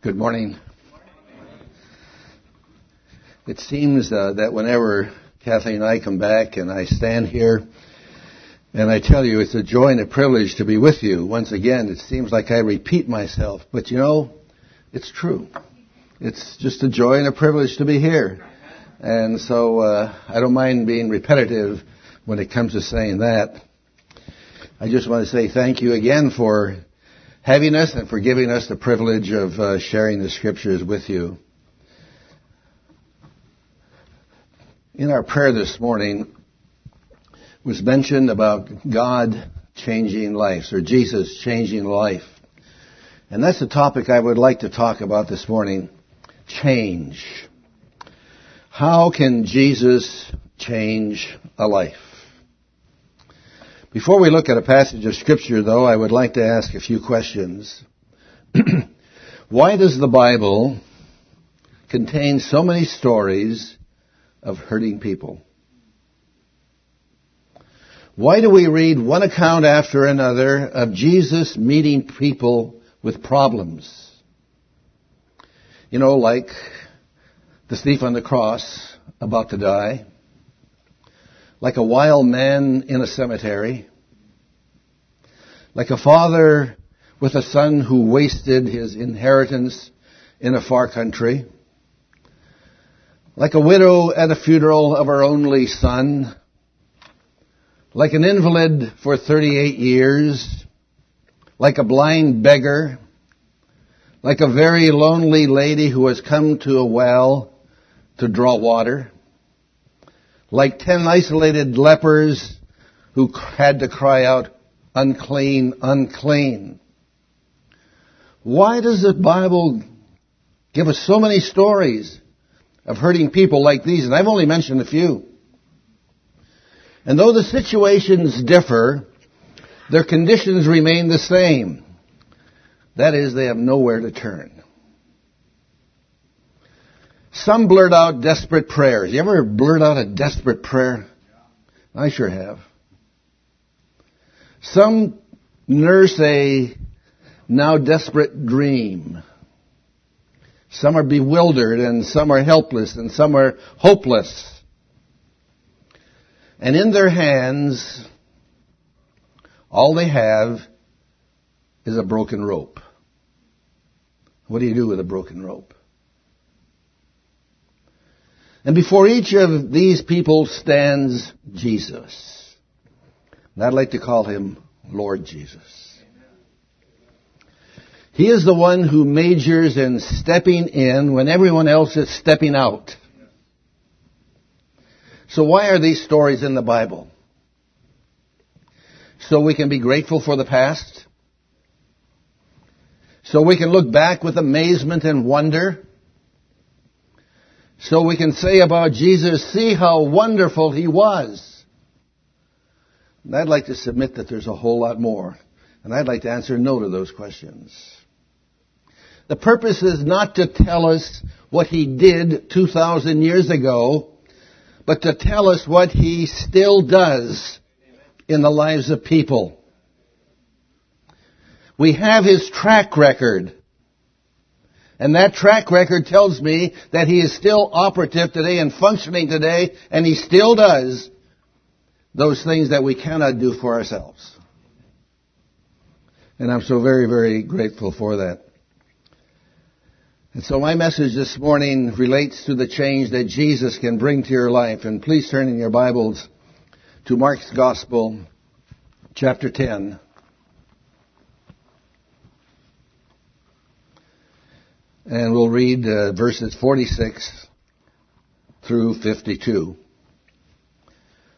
Good morning. It seems uh, that whenever Kathleen and I come back and I stand here and I tell you it's a joy and a privilege to be with you, once again, it seems like I repeat myself. But you know, it's true. It's just a joy and a privilege to be here. And so uh, I don't mind being repetitive when it comes to saying that. I just want to say thank you again for having us and for giving us the privilege of uh, sharing the scriptures with you. In our prayer this morning was mentioned about God changing lives or Jesus changing life. And that's the topic I would like to talk about this morning. Change. How can Jesus change a life? Before we look at a passage of scripture though, I would like to ask a few questions. Why does the Bible contain so many stories of hurting people? Why do we read one account after another of Jesus meeting people with problems? You know, like the thief on the cross about to die like a wild man in a cemetery, like a father with a son who wasted his inheritance in a far country, like a widow at a funeral of her only son, like an invalid for 38 years, like a blind beggar, like a very lonely lady who has come to a well to draw water, like ten isolated lepers who had to cry out, unclean, unclean. Why does the Bible give us so many stories of hurting people like these? And I've only mentioned a few. And though the situations differ, their conditions remain the same. That is, they have nowhere to turn. Some blurt out desperate prayers. You ever blurt out a desperate prayer? I sure have. Some nurse a now desperate dream. Some are bewildered and some are helpless and some are hopeless. And in their hands, all they have is a broken rope. What do you do with a broken rope? And before each of these people stands Jesus. And I'd like to call him Lord Jesus. He is the one who majors in stepping in when everyone else is stepping out. So why are these stories in the Bible? So we can be grateful for the past? So we can look back with amazement and wonder? So we can say about Jesus, see how wonderful he was. And I'd like to submit that there's a whole lot more. And I'd like to answer no to those questions. The purpose is not to tell us what he did 2,000 years ago, but to tell us what he still does in the lives of people. We have his track record. And that track record tells me that he is still operative today and functioning today, and he still does those things that we cannot do for ourselves. And I'm so very, very grateful for that. And so my message this morning relates to the change that Jesus can bring to your life. And please turn in your Bibles to Mark's Gospel, chapter 10. And we'll read uh, verses 46 through 52.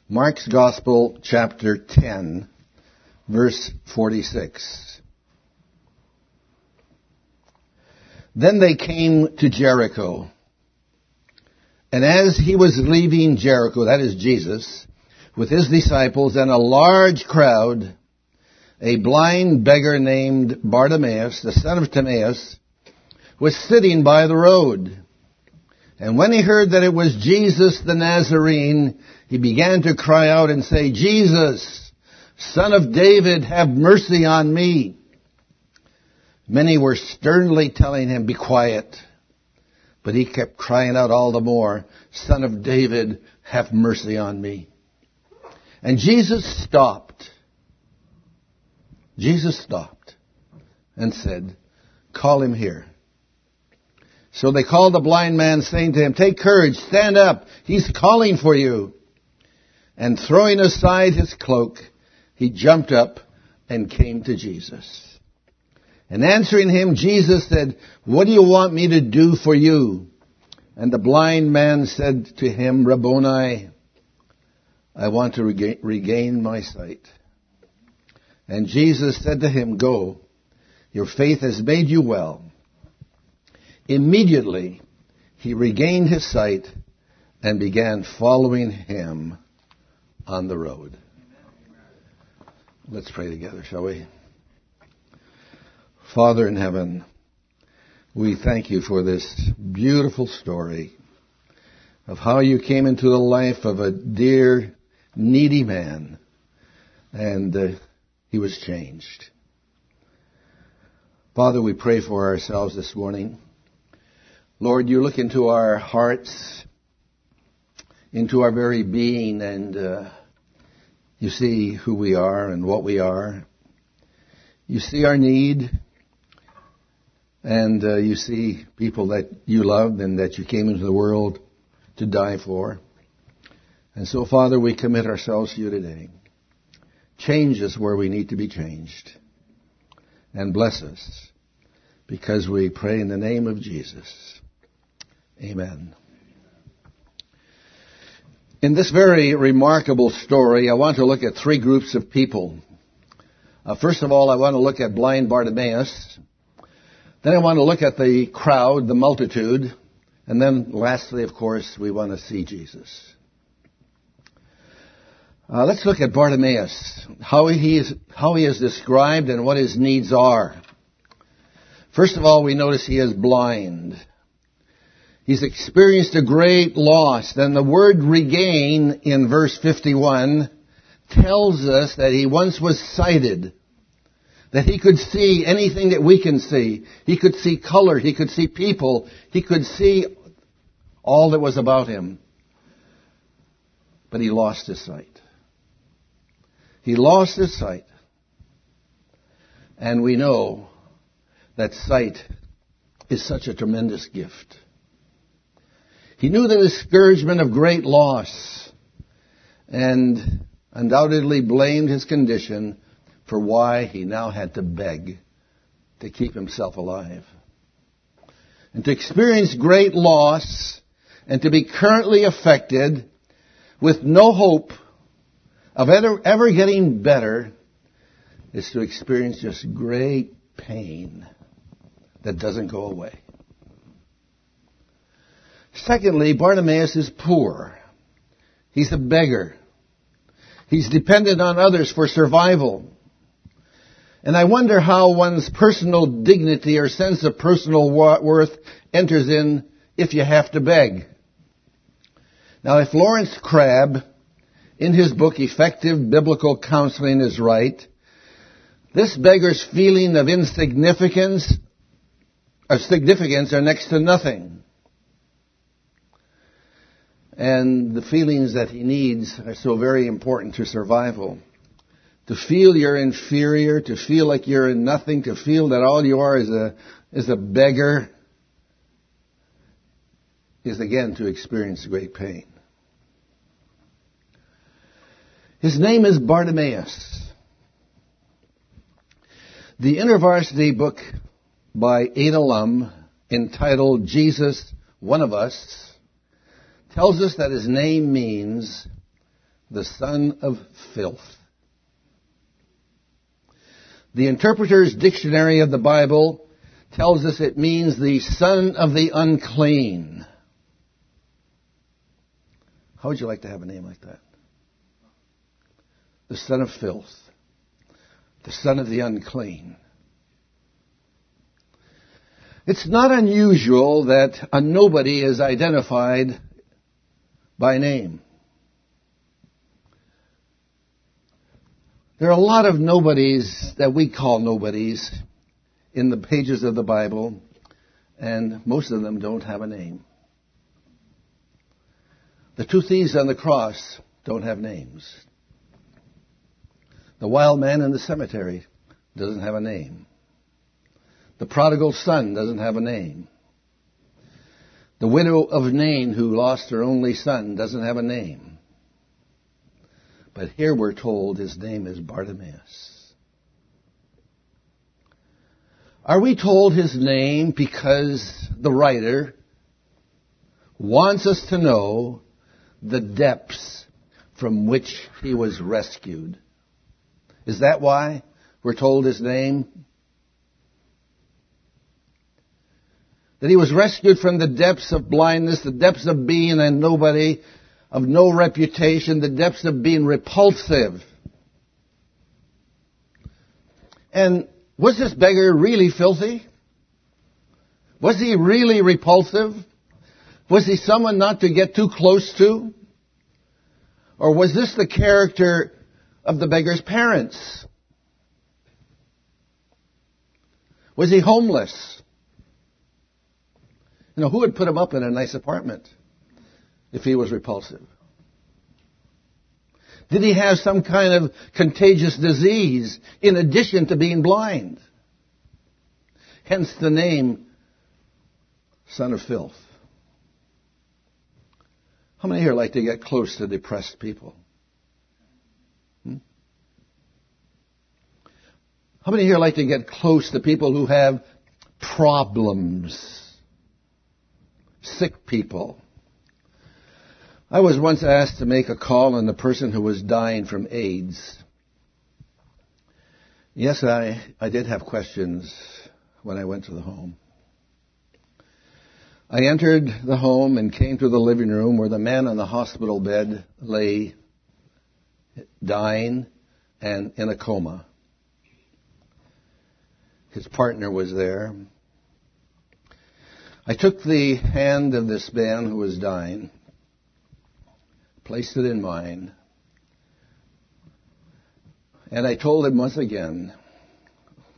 Mark's Gospel, chapter 10, verse 46. Then they came to Jericho. And as he was leaving Jericho, that is Jesus, with his disciples and a large crowd, a blind beggar named Bartimaeus, the son of Timaeus, was sitting by the road. And when he heard that it was Jesus the Nazarene, he began to cry out and say, Jesus, son of David, have mercy on me. Many were sternly telling him, be quiet. But he kept crying out all the more, Son of David, have mercy on me. And Jesus stopped. Jesus stopped and said, call him here. So they called the blind man saying to him, take courage, stand up. He's calling for you. And throwing aside his cloak, he jumped up and came to Jesus. And answering him, Jesus said, what do you want me to do for you? And the blind man said to him, Rabboni, I want to regain my sight. And Jesus said to him, Go, your faith has made you well. Immediately, he regained his sight and began following him on the road. Let's pray together, shall we? Father in heaven, we thank you for this beautiful story of how you came into the life of a dear, needy man and uh, he was changed. Father, we pray for ourselves this morning. Lord, you look into our hearts, into our very being, and uh, you see who we are and what we are. You see our need, and uh, you see people that you loved and that you came into the world to die for. And so, Father, we commit ourselves to you today. Change us where we need to be changed. And bless us because we pray in the name of Jesus. Amen. In this very remarkable story, I want to look at three groups of people. Uh, first of all, I want to look at blind Bartimaeus. Then I want to look at the crowd, the multitude. And then lastly, of course, we want to see Jesus. Uh, let's look at Bartimaeus, how he, is, how he is described and what his needs are. First of all, we notice he is blind. He's experienced a great loss. Then the word regain in verse 51 tells us that he once was sighted that he could see anything that we can see. He could see color. He could see people. He could see all that was about him. But he lost his sight. He lost his sight. And we know that sight is such a tremendous gift. He knew the discouragement of great loss and undoubtedly blamed his condition for why he now had to beg to keep himself alive. And to experience great loss and to be currently affected with no hope of ever, ever getting better is to experience just great pain that doesn't go away. Secondly, Bartimaeus is poor. He's a beggar. He's dependent on others for survival. And I wonder how one's personal dignity or sense of personal worth enters in if you have to beg. Now, if Lawrence Crabb, in his book Effective Biblical Counseling is right, this beggar's feeling of insignificance, of significance are next to nothing. And the feelings that he needs are so very important to survival to feel you're inferior, to feel like you're in nothing, to feel that all you are is a, is a beggar, is again to experience great pain. His name is Bartimaeus. The InterVarsity book by Ada Lum entitled Jesus, One of Us, tells us that his name means the son of filth. The Interpreter's Dictionary of the Bible tells us it means the son of the unclean. How would you like to have a name like that? The son of filth. The son of the unclean. It's not unusual that a nobody is identified by name. There are a lot of nobodies that we call nobodies in the pages of the Bible, and most of them don't have a name. The two thieves on the cross don't have names. The wild man in the cemetery doesn't have a name. The prodigal son doesn't have a name. The widow of Nain who lost her only son doesn't have a name. But here we're told his name is Bartimaeus. Are we told his name because the writer wants us to know the depths from which he was rescued? Is that why we're told his name? That he was rescued from the depths of blindness, the depths of being a nobody, of no reputation, the depths of being repulsive. And was this beggar really filthy? Was he really repulsive? Was he someone not to get too close to? Or was this the character of the beggar's parents? Was he homeless? You know, who would put him up in a nice apartment if he was repulsive? Did he have some kind of contagious disease in addition to being blind? Hence the name Son of Filth. How many here like to get close to depressed people? Hmm? How many here like to get close to people who have problems? Sick people. I was once asked to make a call on the person who was dying from AIDS. Yes, I, I did have questions when I went to the home. I entered the home and came to the living room where the man on the hospital bed lay dying and in a coma. His partner was there. I took the hand of this man who was dying, placed it in mine, and I told him once again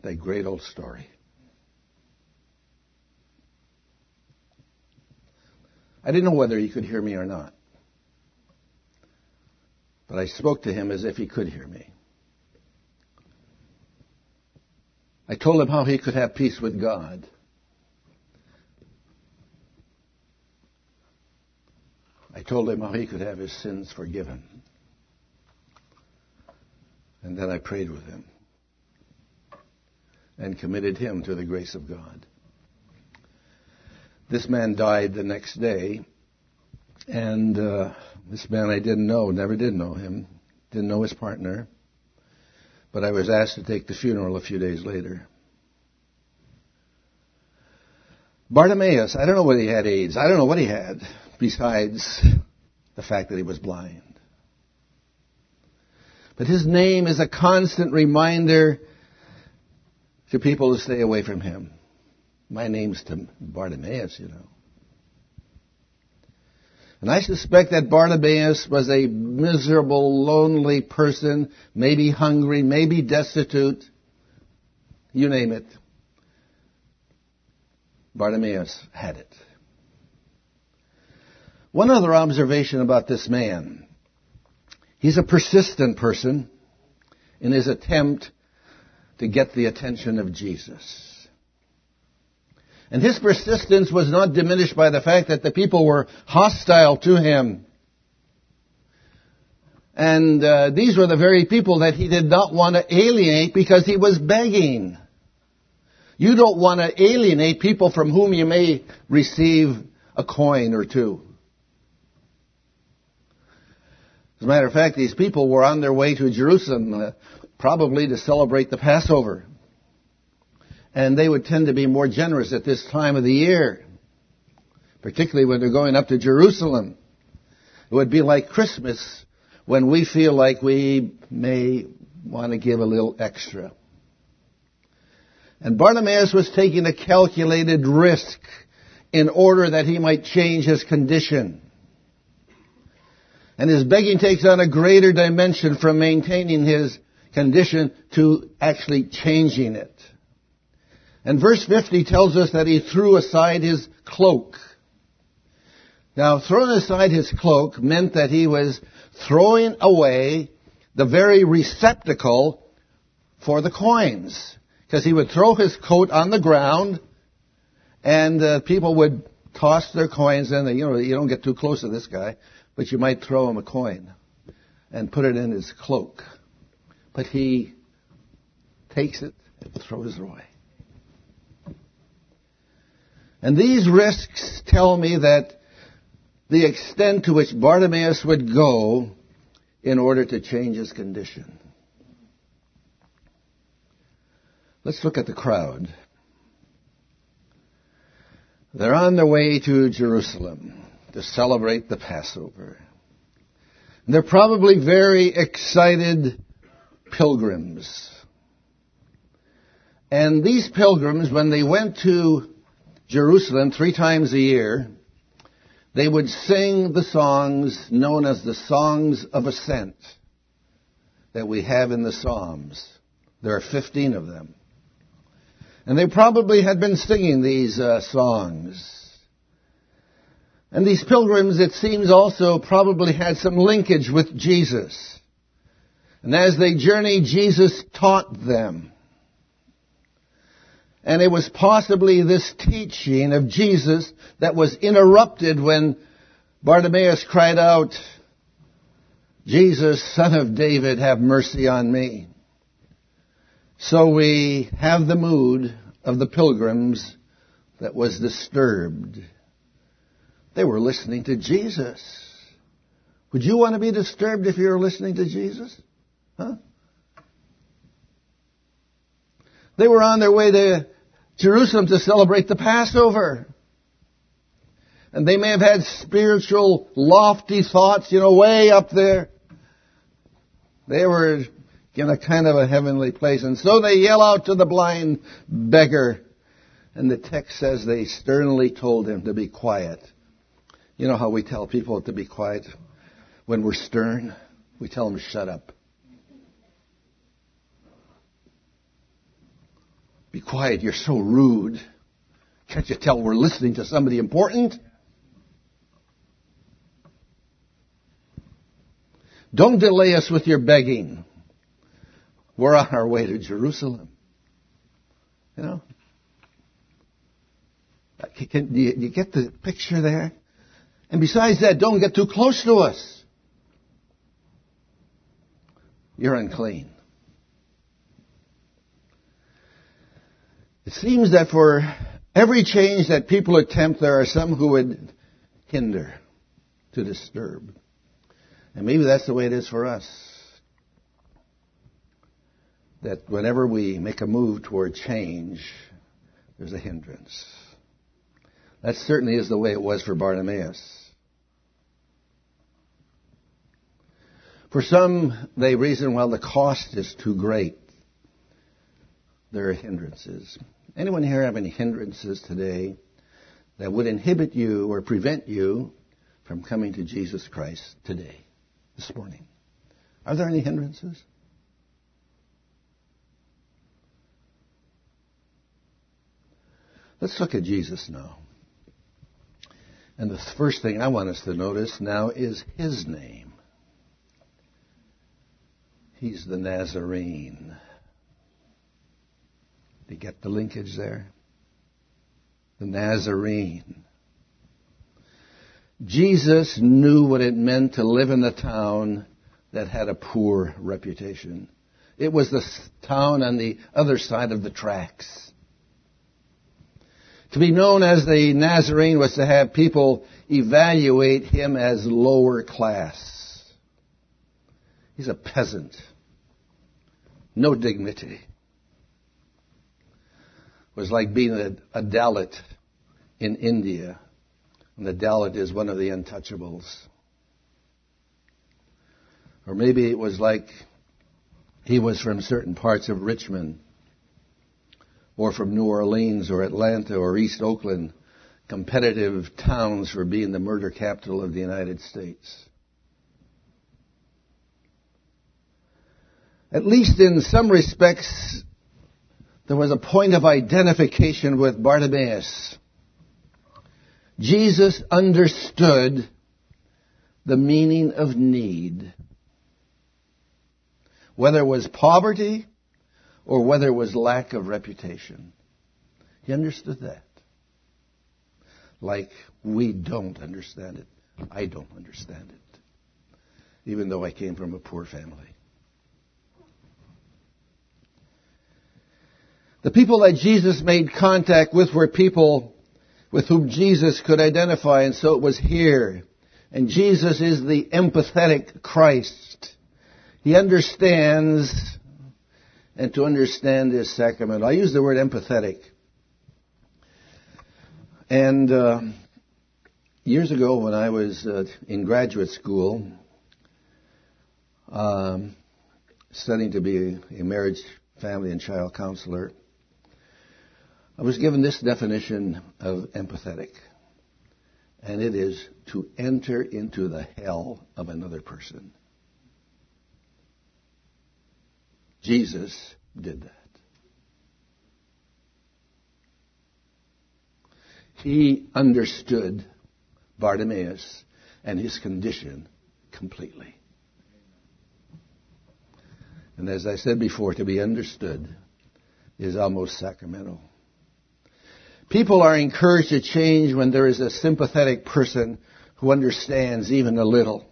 that great old story. I didn't know whether he could hear me or not. But I spoke to him as if he could hear me. I told him how he could have peace with God. I told him how he could have his sins forgiven. And then I prayed with him and committed him to the grace of God. This man died the next day, and uh, this man I didn't know, never did know him, didn't know his partner, but I was asked to take the funeral a few days later. Bartimaeus, I don't know whether he had AIDS. I don't know what he had besides the fact that he was blind. But his name is a constant reminder to people to stay away from him. My name's to Bartimaeus, you know. And I suspect that Bartimaeus was a miserable, lonely person, maybe hungry, maybe destitute. You name it. Bartimaeus had it. One other observation about this man. He's a persistent person in his attempt to get the attention of Jesus. And his persistence was not diminished by the fact that the people were hostile to him. And uh, these were the very people that he did not want to alienate because he was begging. You don't want to alienate people from whom you may receive a coin or two. As a matter of fact, these people were on their way to Jerusalem, uh, probably to celebrate the Passover and they would tend to be more generous at this time of the year, particularly when they're going up to Jerusalem. It would be like Christmas when we feel like we may want to give a little extra. And Bartimaeus was taking a calculated risk in order that he might change his condition. And his begging takes on a greater dimension from maintaining his condition to actually changing it. And verse 50 tells us that he threw aside his cloak. Now, throwing aside his cloak meant that he was throwing away the very receptacle for the coins. Because he would throw his coat on the ground, and uh, people would toss their coins in. You know, you don't get too close to this guy, but you might throw him a coin and put it in his cloak. But he takes it and throws it away. And these risks tell me that the extent to which Bartimaeus would go in order to change his condition. Let's look at the crowd. They're on their way to Jerusalem to celebrate the Passover. They're probably very excited pilgrims. And these pilgrims, when they went to Jerusalem three times a year, they would sing the songs known as the Songs of Ascent that we have in the Psalms. There are 15 of them. And they probably had been singing these uh, songs. And these pilgrims, it seems, also probably had some linkage with Jesus. And as they journeyed, Jesus taught them. And it was possibly this teaching of Jesus that was interrupted when Bartimaeus cried out, Jesus, son of David, have mercy on me. So we have the mood of the pilgrims that was disturbed. They were listening to Jesus. Would you want to be disturbed if you were listening to Jesus? Huh? They were on their way to Jerusalem to celebrate the Passover. And they may have had spiritual, lofty thoughts, you know, way up there. They were in a kind of a heavenly place. And so they yell out to the blind beggar. And the text says they sternly told him to be quiet. You know how we tell people to be quiet when we're stern? We tell them shut up. Be quiet, you're so rude. Can't you tell we're listening to somebody important? Don't delay us with your begging. We're on our way to Jerusalem. You know? Can, do, you, do you get the picture there? And besides that, don't get too close to us. You're unclean. It seems that for every change that people attempt, there are some who would hinder, to disturb. And maybe that's the way it is for us. That whenever we make a move toward change, there's a hindrance. That certainly is the way it was for Bartimaeus. For some, they reason, well, the cost is too great. There are hindrances. Anyone here have any hindrances today that would inhibit you or prevent you from coming to Jesus Christ today, this morning? Are there any hindrances? Let's look at Jesus now. And the first thing I want us to notice now is his name. He's the Nazarene. You get the linkage there? The Nazarene. Jesus knew what it meant to live in a town that had a poor reputation. It was the town on the other side of the tracks. To be known as the Nazarene was to have people evaluate him as lower class. He's a peasant. No dignity It was like being a, a Dalit in India. And the Dalit is one of the untouchables. Or maybe it was like he was from certain parts of Richmond, or from New Orleans, or Atlanta, or East Oakland, competitive towns for being the murder capital of the United States. At least in some respects, there was a point of identification with Bartimaeus. Jesus understood the meaning of need. Whether it was poverty or whether it was lack of reputation. He understood that. Like we don't understand it. I don't understand it. Even though I came from a poor family. The people that Jesus made contact with were people with whom Jesus could identify, and so it was here. And Jesus is the empathetic Christ. He understands, and to understand is sacrament. I use the word empathetic. And uh, years ago, when I was uh, in graduate school, um, studying to be a marriage, family, and child counselor, I was given this definition of empathetic, and it is to enter into the hell of another person. Jesus did that. He understood Bartimaeus and his condition completely. And as I said before, to be understood is almost sacramental. People are encouraged to change when there is a sympathetic person who understands even a little.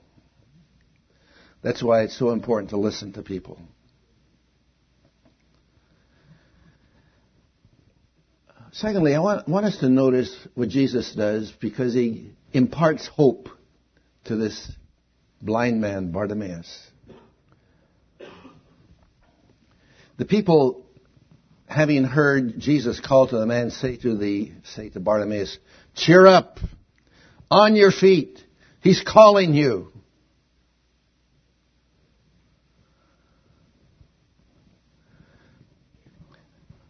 That's why it's so important to listen to people. Secondly, I want, want, us to notice what Jesus does because he imparts hope to this blind man, Bartimaeus. The people having heard Jesus call to the man, say to the, say to Bartimaeus, cheer up, on your feet, he's calling you.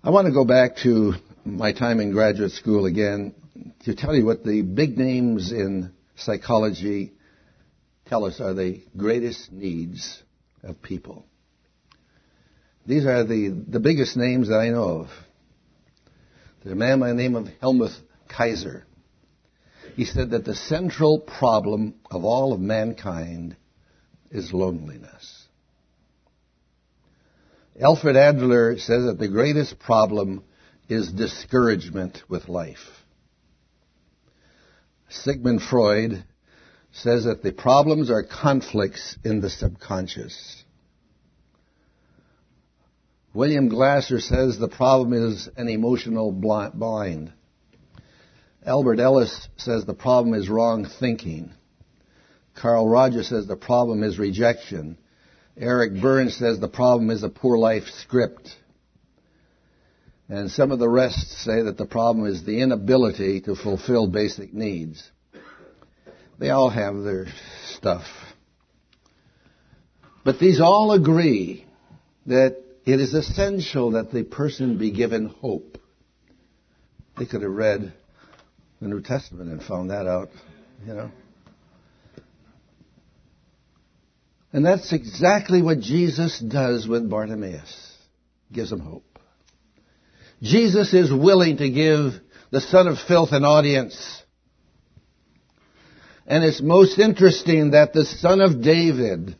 I want to go back to my time in graduate school again to tell you what the big names in psychology tell us are the greatest needs of people. These are the, the biggest names that I know of. There's a man by the name of Helmuth Kaiser. He said that the central problem of all of mankind is loneliness. Alfred Adler says that the greatest problem is discouragement with life. Sigmund Freud says that the problems are conflicts in the subconscious. William Glasser says the problem is an emotional blind. Albert Ellis says the problem is wrong thinking. Carl Rogers says the problem is rejection. Eric Berne says the problem is a poor life script. And some of the rest say that the problem is the inability to fulfill basic needs. They all have their stuff. But these all agree that it is essential that the person be given hope. They could have read the New Testament and found that out, you know. And that's exactly what Jesus does with Bartimaeus. Gives him hope. Jesus is willing to give the son of filth an audience. And it's most interesting that the son of David,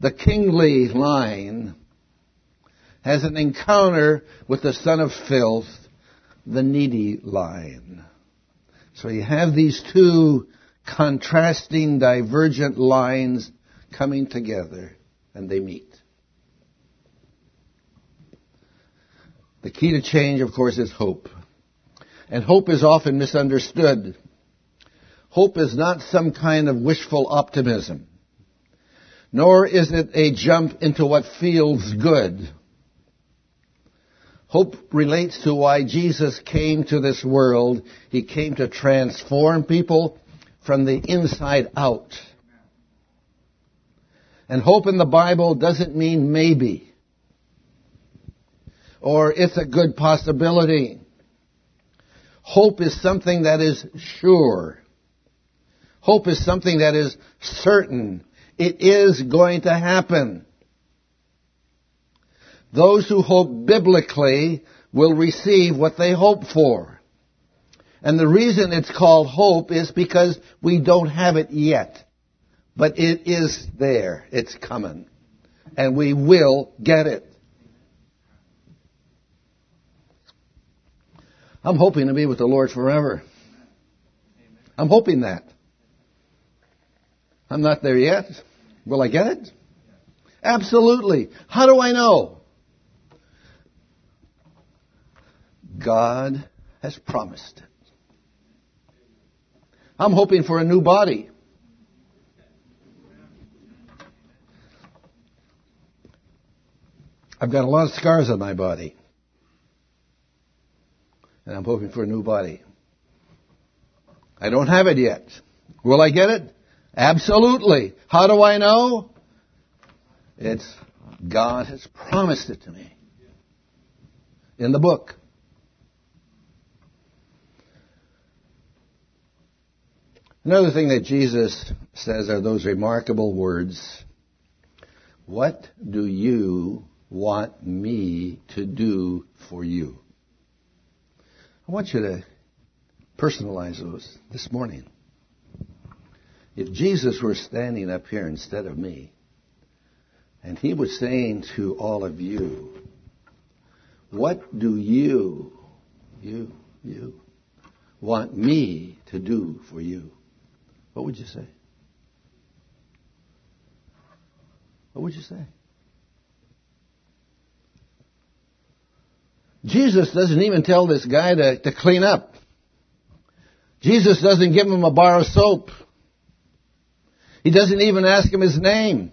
the kingly line, has an encounter with the son of filth, the needy line. So you have these two contrasting, divergent lines coming together, and they meet. The key to change, of course, is hope. And hope is often misunderstood. Hope is not some kind of wishful optimism, nor is it a jump into what feels good. Hope relates to why Jesus came to this world. He came to transform people from the inside out. And hope in the Bible doesn't mean maybe. Or it's a good possibility. Hope is something that is sure. Hope is something that is certain. It is going to happen. Those who hope biblically will receive what they hope for. And the reason it's called hope is because we don't have it yet. But it is there. It's coming. And we will get it. I'm hoping to be with the Lord forever. I'm hoping that. I'm not there yet. Will I get it? Absolutely. How do I know? God has promised it. I'm hoping for a new body. I've got a lot of scars on my body. And I'm hoping for a new body. I don't have it yet. Will I get it? Absolutely. How do I know? It's God has promised it to me in the book. Another thing that Jesus says are those remarkable words What do you want me to do for you? I want you to personalize those this morning. If Jesus were standing up here instead of me, and he was saying to all of you, What do you, you, you, want me to do for you? What would you say? What would you say? Jesus doesn't even tell this guy to, to clean up. Jesus doesn't give him a bar of soap. He doesn't even ask him his name.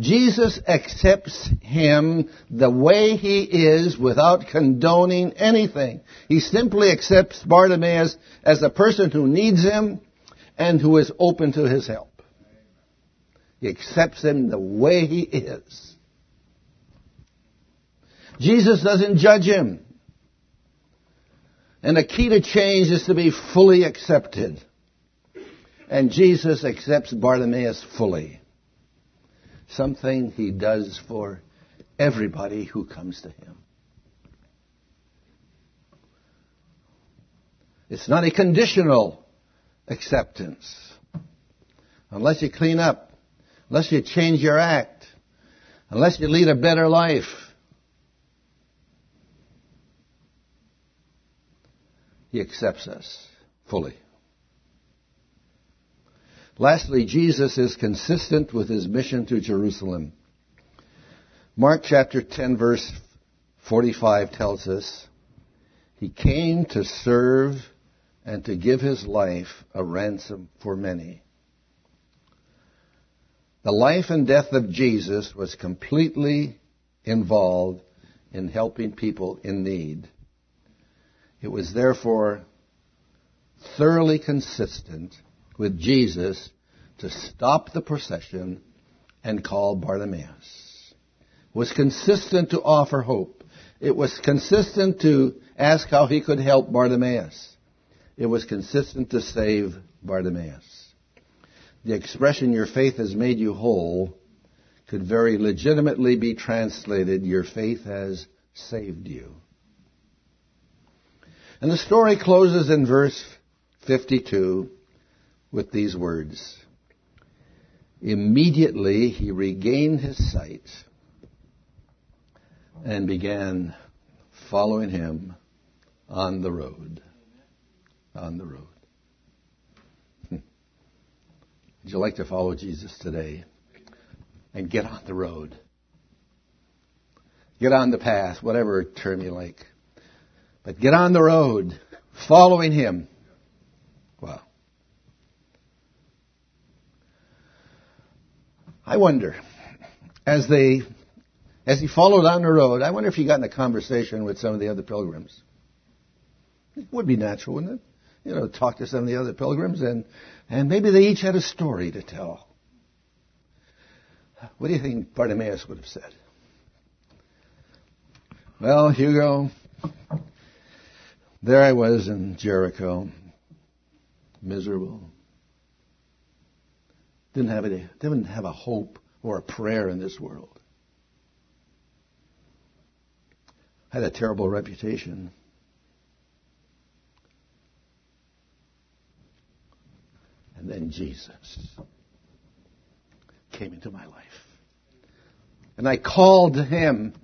Jesus accepts him the way he is without condoning anything. He simply accepts Bartimaeus as a person who needs him and who is open to his help. He accepts him the way he is. Jesus doesn't judge him. And the key to change is to be fully accepted. And Jesus accepts Bartimaeus fully. Something he does for everybody who comes to him. It's not a conditional acceptance. Unless you clean up, unless you change your act, unless you lead a better life. He accepts us fully. Lastly, Jesus is consistent with his mission to Jerusalem. Mark chapter 10 verse 45 tells us, He came to serve and to give his life a ransom for many. The life and death of Jesus was completely involved in helping people in need. It was therefore thoroughly consistent with Jesus to stop the procession and call Bartimaeus. It was consistent to offer hope. It was consistent to ask how he could help Bartimaeus it was consistent to save Bartimaeus. The expression, your faith has made you whole, could very legitimately be translated, your faith has saved you. And the story closes in verse 52 with these words. Immediately he regained his sight and began following him on the road on the road. Would you like to follow Jesus today and get on the road? Get on the path, whatever term you like. But get on the road, following Him. Wow. I wonder, as they, as he followed on the road, I wonder if he got in a conversation with some of the other pilgrims. It would be natural, wouldn't it? You know, talk to some of the other pilgrims, and, and maybe they each had a story to tell. What do you think Bartimaeus would have said? Well, Hugo, there I was in Jericho, miserable. Didn't have a, didn't have a hope or a prayer in this world. had a terrible reputation. And then Jesus came into my life. And I called him.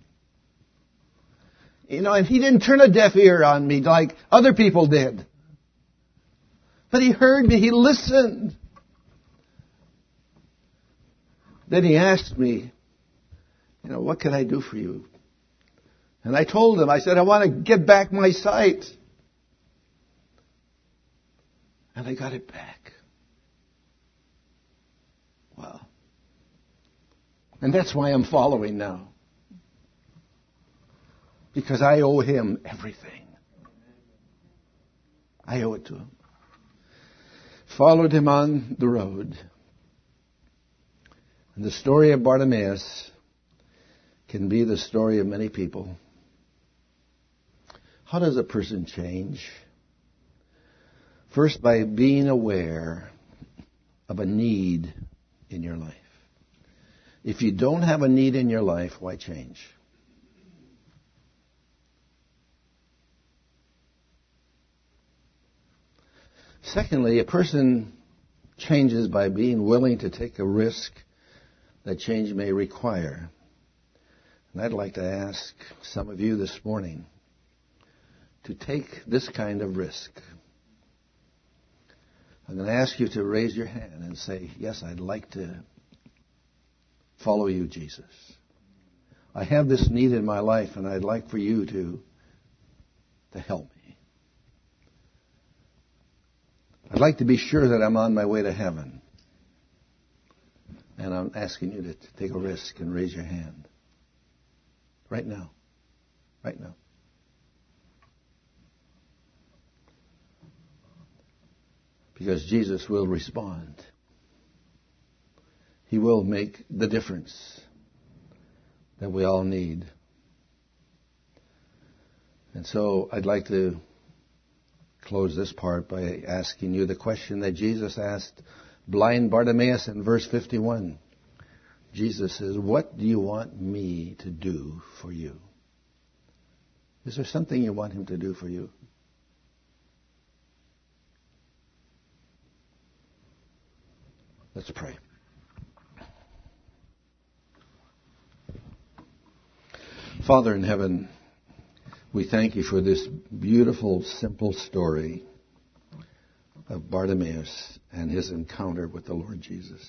You know, and he didn't turn a deaf ear on me like other people did. But he heard me, he listened. Then he asked me, you know, what can I do for you? And I told him, I said, I want to get back my sight. And I got it back. Wow. And that's why I'm following now. Because I owe him everything. I owe it to him. Followed him on the road. And the story of Bartimaeus can be the story of many people. How does a person change? First, by being aware of a need in your life. If you don't have a need in your life, why change? Secondly, a person changes by being willing to take a risk that change may require. And I'd like to ask some of you this morning to take this kind of risk. I'm going to ask you to raise your hand and say, Yes, I'd like to follow you, Jesus. I have this need in my life, and I'd like for you to, to help me. I'd like to be sure that I'm on my way to heaven. And I'm asking you to take a risk and raise your hand. Right now. Right now. Because Jesus will respond. He will make the difference that we all need. And so I'd like to close this part by asking you the question that Jesus asked blind Bartimaeus in verse 51. Jesus says, What do you want me to do for you? Is there something you want him to do for you? Let's pray. Father in heaven, we thank you for this beautiful, simple story of Bartimaeus and his encounter with the Lord Jesus.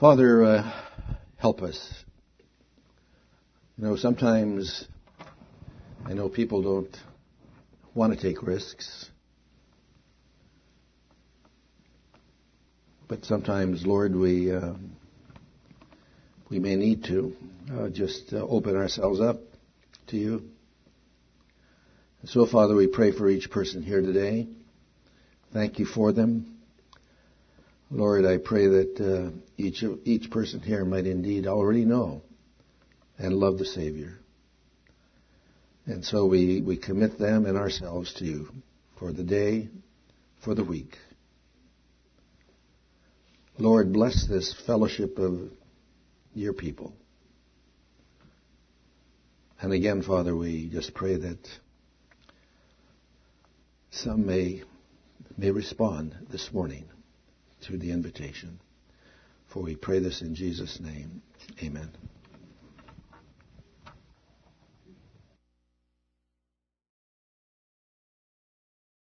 Father, uh, help us. You know, sometimes I know people don't want to take risks. But sometimes, Lord, we uh, we may need to uh, just uh, open ourselves up to you. So, Father, we pray for each person here today. Thank you for them. Lord, I pray that uh, each each person here might indeed already know and love the Savior. And so we, we commit them and ourselves to you for the day, for the week. Lord, bless this fellowship of your people. And again, Father, we just pray that some may, may respond this morning to the invitation. For we pray this in Jesus' name. Amen.